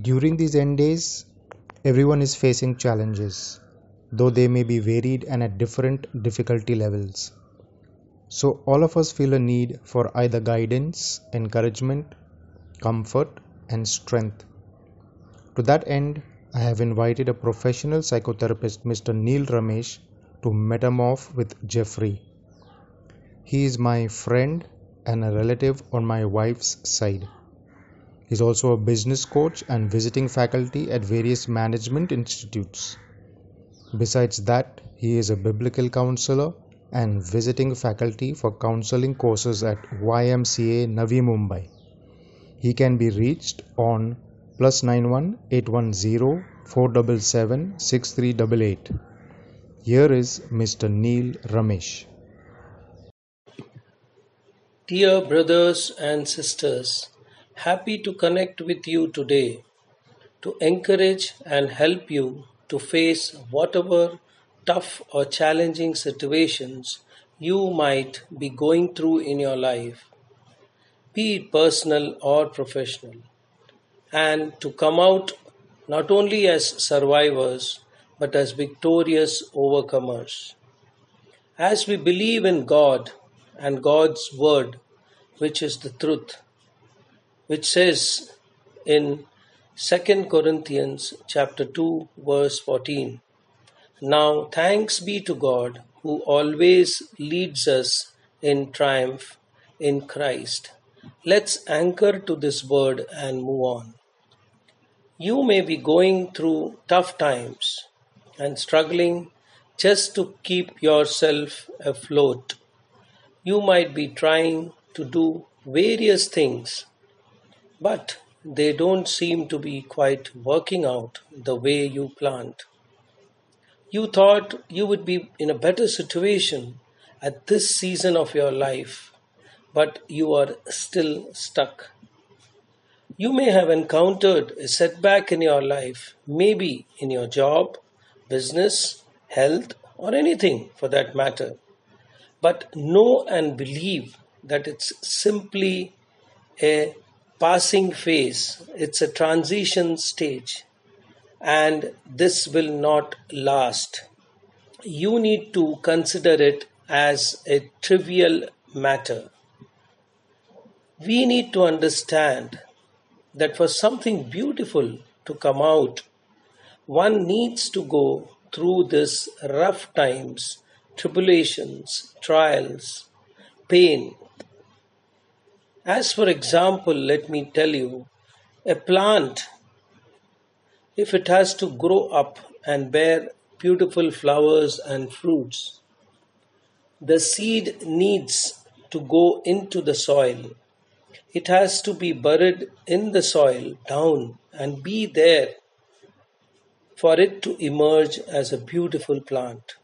During these end days, everyone is facing challenges, though they may be varied and at different difficulty levels. So, all of us feel a need for either guidance, encouragement, comfort, and strength. To that end, I have invited a professional psychotherapist, Mr. Neel Ramesh, to metamorph with Jeffrey. He is my friend and a relative on my wife's side. He is also a business coach and visiting faculty at various management institutes. Besides that, he is a biblical counselor and visiting faculty for counseling courses at YMCA Navi Mumbai. He can be reached on plus 91 810 477 6388. Here is Mr. Neel Ramesh. Dear brothers and sisters, happy to connect with you today to encourage and help you to face whatever tough or challenging situations you might be going through in your life, be it personal or professional, and to come out not only as survivors but as victorious overcomers. As we believe in God and God's Word, which is the truth, which says in 2 Corinthians chapter 2 verse 14 Now thanks be to God who always leads us in triumph in Christ. Let's anchor to this word and move on. You may be going through tough times and struggling just to keep yourself afloat. You might be trying to do various things but they don't seem to be quite working out the way you planned. You thought you would be in a better situation at this season of your life, but you are still stuck. You may have encountered a setback in your life, maybe in your job, business, health, or anything for that matter. But know and believe that it's simply a passing phase, it's a transition stage, and this will not last. You need to consider it as a trivial matter. We need to understand that for something beautiful to come out, one needs to go through this rough times, tribulations, trials, pain, as for example, let me tell you, a plant, if it has to grow up and bear beautiful flowers and fruits, the seed needs to go into the soil. It has to be buried in the soil down and be there for it to emerge as a beautiful plant.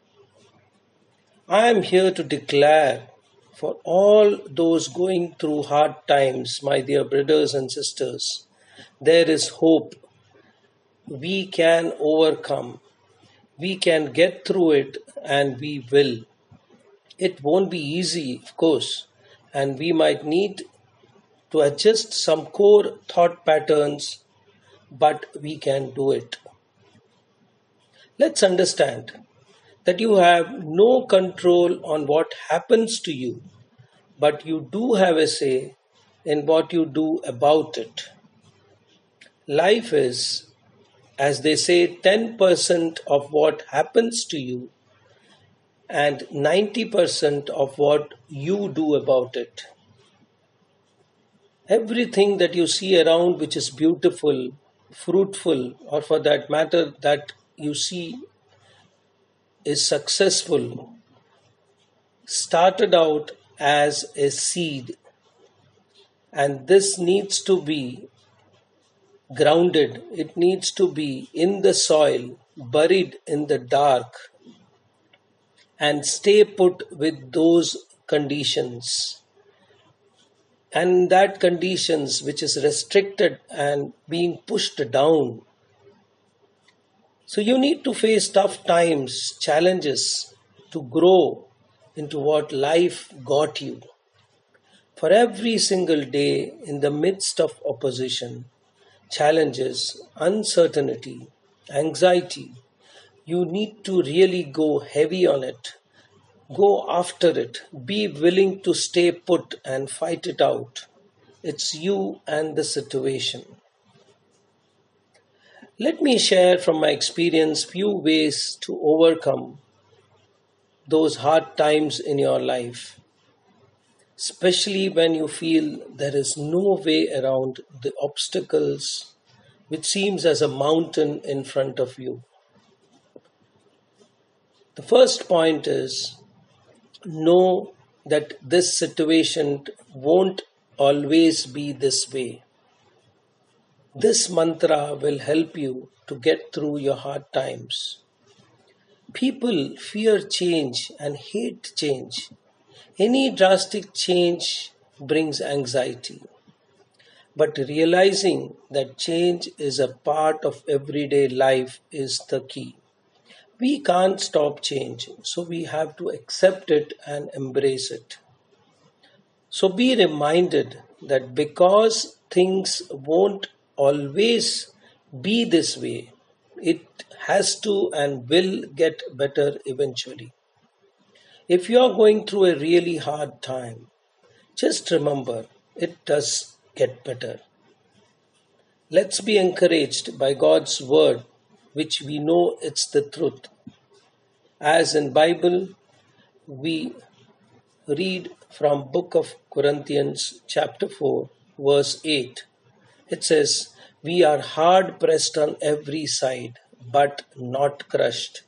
I am here to declare for all those going through hard times, my dear brothers and sisters. There is hope. We can overcome. We can get through it and we will. It won't be easy, of course, and we might need to adjust some core thought patterns, but we can do it. Let's understand that you have no control on what happens to you, but you do have a say in what you do about it. Life is, as they say, 10% of what happens to you and 90% of what you do about it. Everything that you see around which is beautiful, fruitful, or for that matter, that you see is successful started out as a seed and this needs to be grounded. It needs to be in the soil buried in the dark and stay put with those conditions. And that conditions which is restricted and being pushed down so you need to face tough times, challenges to grow into what life got you. For every single day in the midst of opposition, challenges, uncertainty, anxiety, you need to really go heavy on it. Go after it. Be willing to stay put and fight it out. It's you and the situation. Let me share from my experience few ways to overcome those hard times in your life, especially when you feel there is no way around the obstacles which seems as a mountain in front of you. The first point is know that this situation won't always be this way. This mantra will help you to get through your hard times. People fear change and hate change. Any drastic change brings anxiety. But realizing that change is a part of everyday life is the key. We can't stop change, so we have to accept it and embrace it. So be reminded that because things won't always be this way, it has to and will get better eventually. If you are going through a really hard time, just remember it does get better. Let's be encouraged by God's word which we know it's the truth. As in Bible, we read from book of Corinthians chapter 4 verse 8. It says, "We are hard pressed on every side, but not crushed,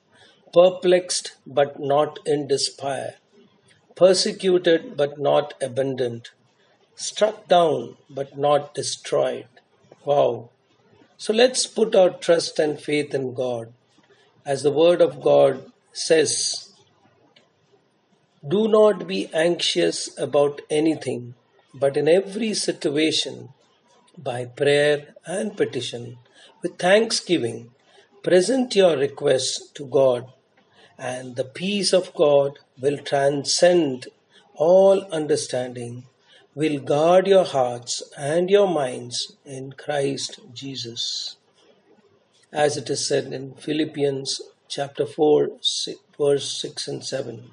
perplexed but not in despair, persecuted but not abandoned, struck down but not destroyed." Wow. So let's put our trust and faith in God. As the Word of God says, Do not be anxious about anything, but in every situation, by prayer and petition, with thanksgiving, present your requests to God, and the peace of God will transcend all understanding will guard your hearts and your minds in Christ Jesus. As it is said in Philippians chapter 4, verse 6 and 7.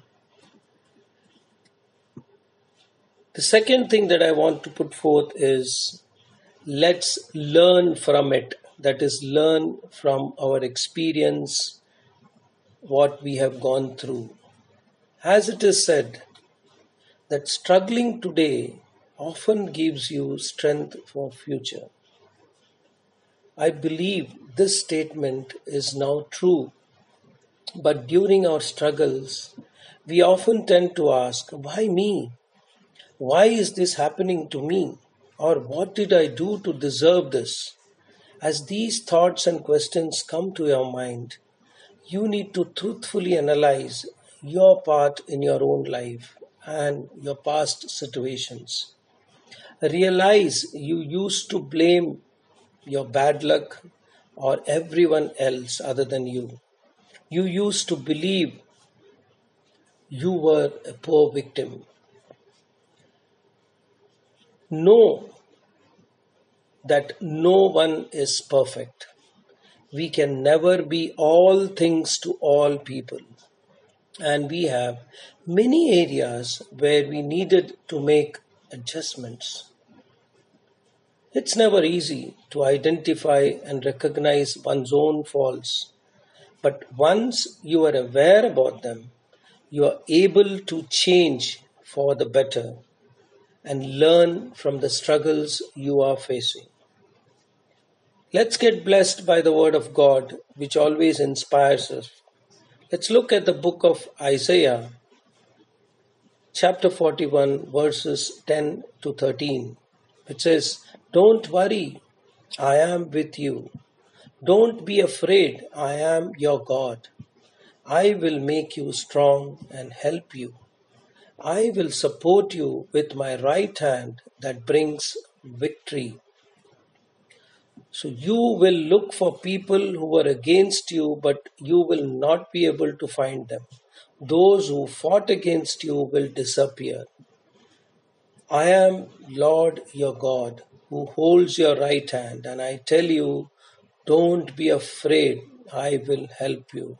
The second thing that I want to put forth is let's learn from it. That is, learn from our experience, what we have gone through. As it is said, that struggling today often gives you strength for future. I believe this statement is now true, but during our struggles, we often tend to ask, Why me? Why is this happening to me? Or what did I do to deserve this? As these thoughts and questions come to your mind, you need to truthfully analyze your part in your own life and your past situations realize you used to blame your bad luck or everyone else other than you. You used to believe you were a poor victim. Know that no one is perfect. We can never be all things to all people. And we have many areas where we needed to make adjustments. It's never easy to identify and recognize one's own faults, but once you are aware about them, you are able to change for the better and learn from the struggles you are facing. Let's get blessed by the Word of God, which always inspires us. Let's look at the book of Isaiah, chapter 41, verses 10 to 13, which says, don't worry, I am with you. Don't be afraid, I am your God. I will make you strong and help you. I will support you with my right hand that brings victory. So you will look for people who are against you, but you will not be able to find them. Those who fought against you will disappear. I am Lord your God who holds your right hand, and I tell you, don't be afraid, I will help you.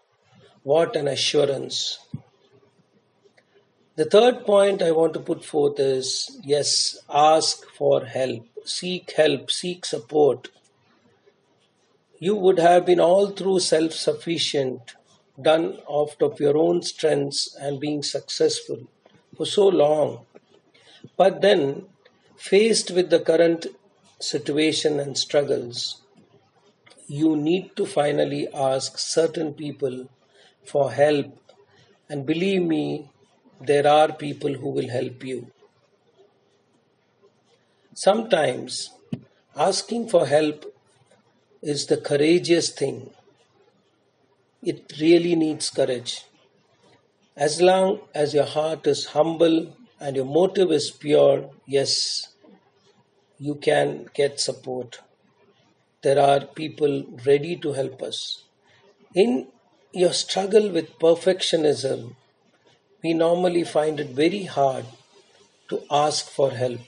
What an assurance! The third point I want to put forth is yes, ask for help, seek help, seek support. You would have been all through self sufficient, done out of your own strengths and being successful for so long. But then, faced with the current situation and struggles, you need to finally ask certain people for help. And believe me, there are people who will help you. Sometimes asking for help is the courageous thing. It really needs courage. As long as your heart is humble and your motive is pure, yes, you can get support. There are people ready to help us. In your struggle with perfectionism, we normally find it very hard to ask for help,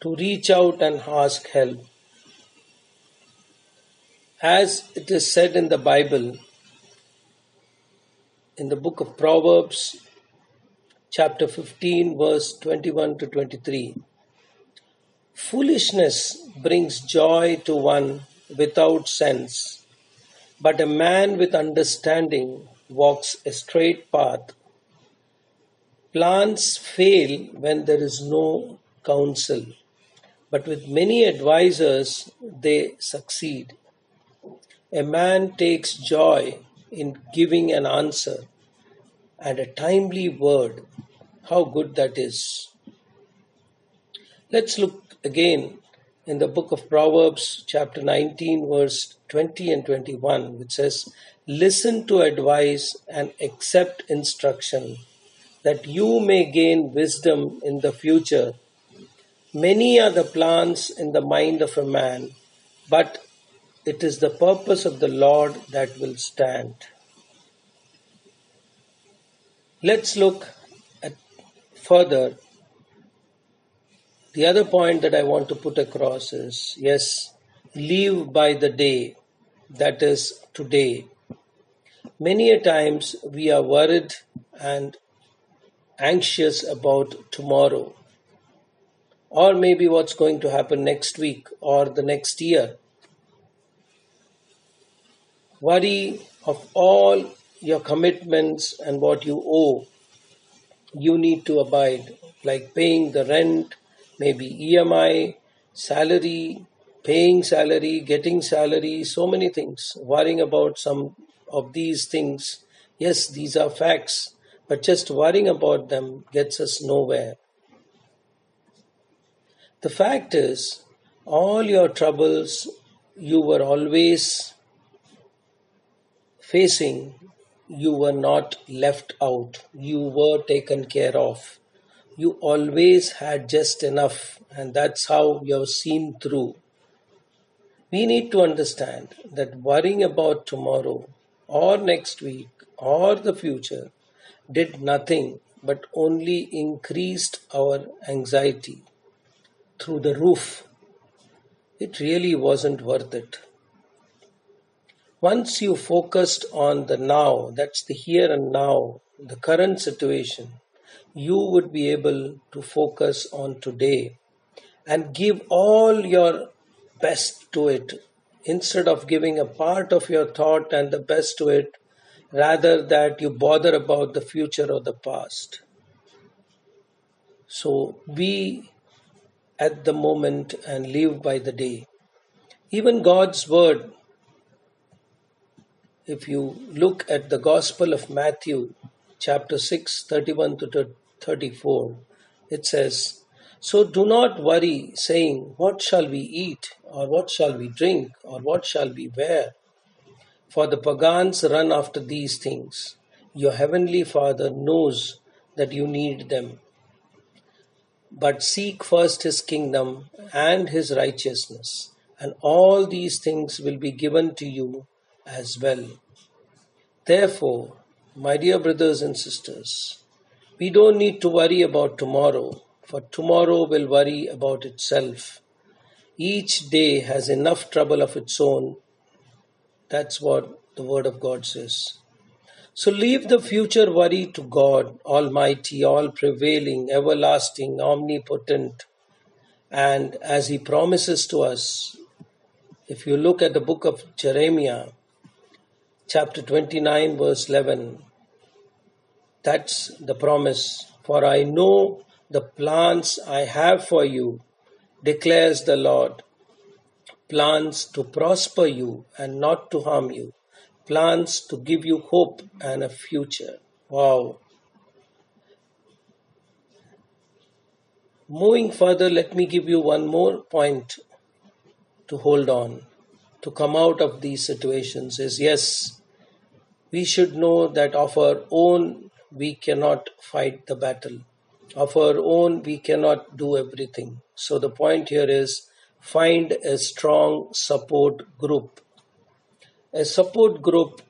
to reach out and ask help. As it is said in the Bible, in the book of Proverbs, chapter 15, verse 21 to 23. Foolishness brings joy to one without sense, but a man with understanding walks a straight path. Plans fail when there is no counsel, but with many advisers they succeed. A man takes joy in giving an answer and a timely word. How good that is. Let's look again in the book of Proverbs, chapter 19, verse 20 and 21, which says, Listen to advice and accept instruction that you may gain wisdom in the future. Many are the plans in the mind of a man, but it is the purpose of the Lord that will stand. Let's look at further. The other point that I want to put across is yes, live by the day, that is today. Many a times we are worried and anxious about tomorrow, or maybe what's going to happen next week or the next year. Worry of all your commitments and what you owe, you need to abide, like paying the rent, maybe EMI, salary, paying salary, getting salary, so many things. Worrying about some of these things. Yes, these are facts but just worrying about them gets us nowhere. The fact is, all your troubles you were always facing, you were not left out, you were taken care of. You always had just enough, and that's how you have seen through. We need to understand that worrying about tomorrow or next week or the future did nothing but only increased our anxiety through the roof. It really wasn't worth it. Once you focused on the now, that's the here and now, the current situation, you would be able to focus on today and give all your best to it instead of giving a part of your thought and the best to it rather that you bother about the future or the past. So be at the moment and live by the day. Even God's word, if you look at the Gospel of Matthew, chapter 6, 31 to 34, it says, So do not worry, saying, What shall we eat, or what shall we drink, or what shall we wear? For the pagans run after these things. Your heavenly Father knows that you need them. But seek first his kingdom and his righteousness, and all these things will be given to you as well. Therefore, my dear brothers and sisters, we don't need to worry about tomorrow, for tomorrow will worry about itself. Each day has enough trouble of its own. That's what the Word of God says. So leave the future worry to God, Almighty, all prevailing, everlasting, omnipotent. And as He promises to us, if you look at the book of Jeremiah, chapter 29, verse 11, that's the promise. For I know the plans I have for you, declares the Lord. Plans to prosper you and not to harm you. Plans to give you hope and a future. Wow. Moving further, let me give you one more point to hold on to come out of these situations is yes, we should know that of our own we cannot fight the battle. Of our own, we cannot do everything. So the point here is find a strong support group. A support group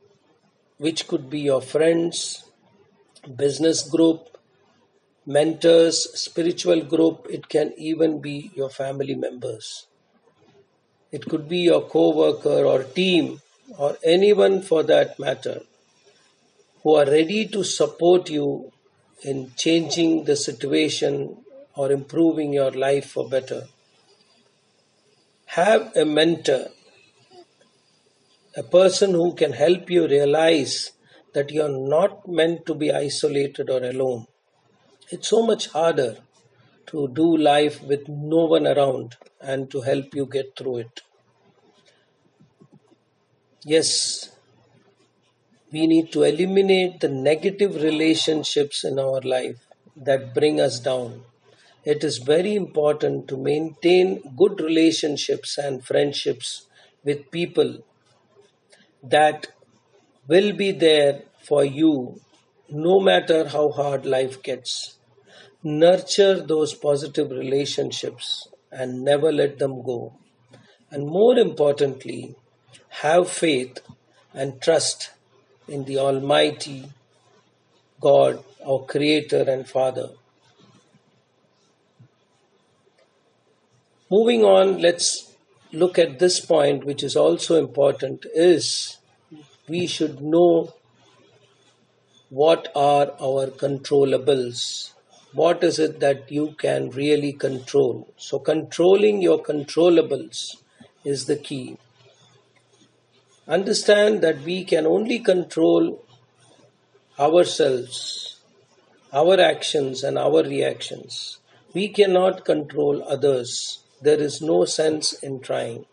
which could be your friends, business group, mentors, spiritual group, it can even be your family members. It could be your co worker or team or anyone for that matter who are ready to support you in changing the situation or improving your life for better. Have a mentor, a person who can help you realize that you're not meant to be isolated or alone. It's so much harder to do life with no one around and to help you get through it. Yes, we need to eliminate the negative relationships in our life that bring us down. It is very important to maintain good relationships and friendships with people that will be there for you no matter how hard life gets. Nurture those positive relationships and never let them go. And more importantly, have faith and trust in the Almighty God, our Creator and Father. Moving on, let's look at this point, which is also important, is we should know what are our controllables. What is it that you can really control? So, controlling your controllables is the key. Understand that we can only control ourselves, our actions, and our reactions. We cannot control others. There is no sense in trying.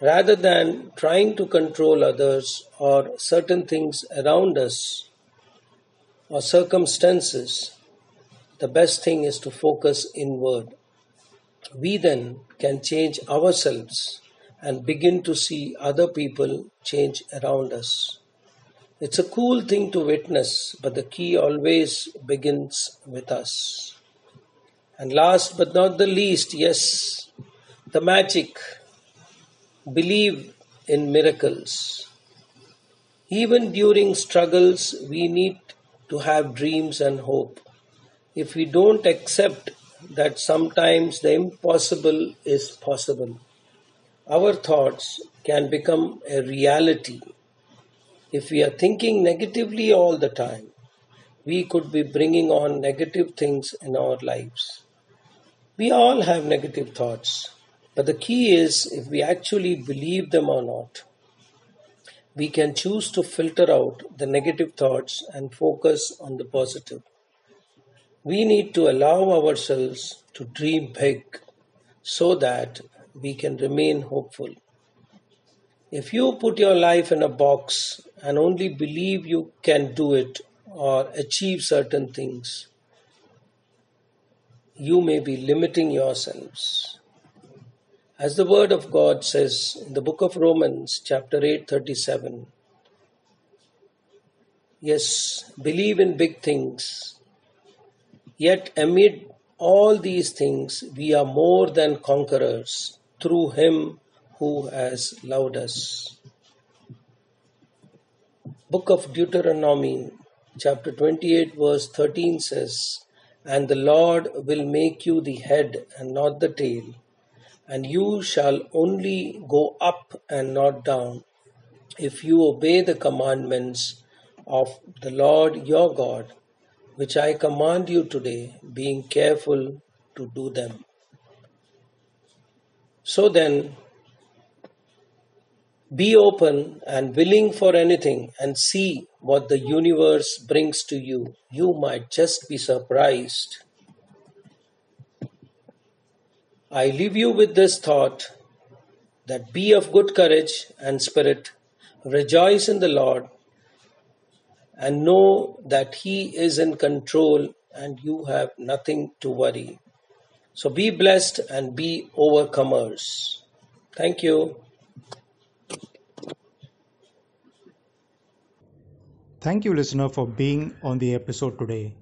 Rather than trying to control others or certain things around us or circumstances, the best thing is to focus inward. We then can change ourselves and begin to see other people change around us. It's a cool thing to witness, but the key always begins with us. And last but not the least, yes, the magic. Believe in miracles. Even during struggles, we need to have dreams and hope. If we don't accept that sometimes the impossible is possible, our thoughts can become a reality. If we are thinking negatively all the time, we could be bringing on negative things in our lives. We all have negative thoughts, but the key is if we actually believe them or not. We can choose to filter out the negative thoughts and focus on the positive. We need to allow ourselves to dream big so that we can remain hopeful. If you put your life in a box and only believe you can do it or achieve certain things, you may be limiting yourselves. As the word of God says in the book of Romans, chapter 8, 37, yes, believe in big things, yet amid all these things we are more than conquerors through him who has loved us. Book of Deuteronomy, chapter 28, verse 13 says, And the Lord will make you the head and not the tail, and you shall only go up and not down if you obey the commandments of the Lord your God, which I command you today, being careful to do them. So then, be open and willing for anything and see what the universe brings to you. You might just be surprised. I leave you with this thought that be of good courage and spirit, rejoice in the Lord, and know that He is in control and you have nothing to worry. So be blessed and be overcomers. Thank you. Thank you, listener, for being on the episode today.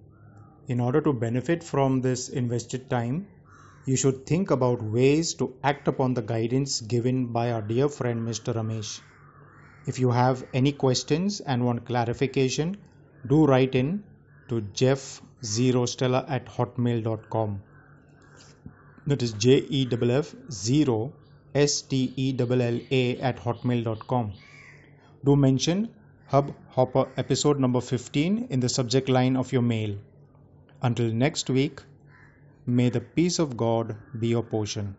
In order to benefit from this invested time, you should think about ways to act upon the guidance given by our dear friend Mr. Ramesh. If you have any questions and want clarification, do write in to jeff0stella at hotmail.com. That is J E F F 0 S T E L L A at hotmail.com. Do mention Hub Hopper episode number 15 in the subject line of your mail. Until next week, may the peace of God be your portion.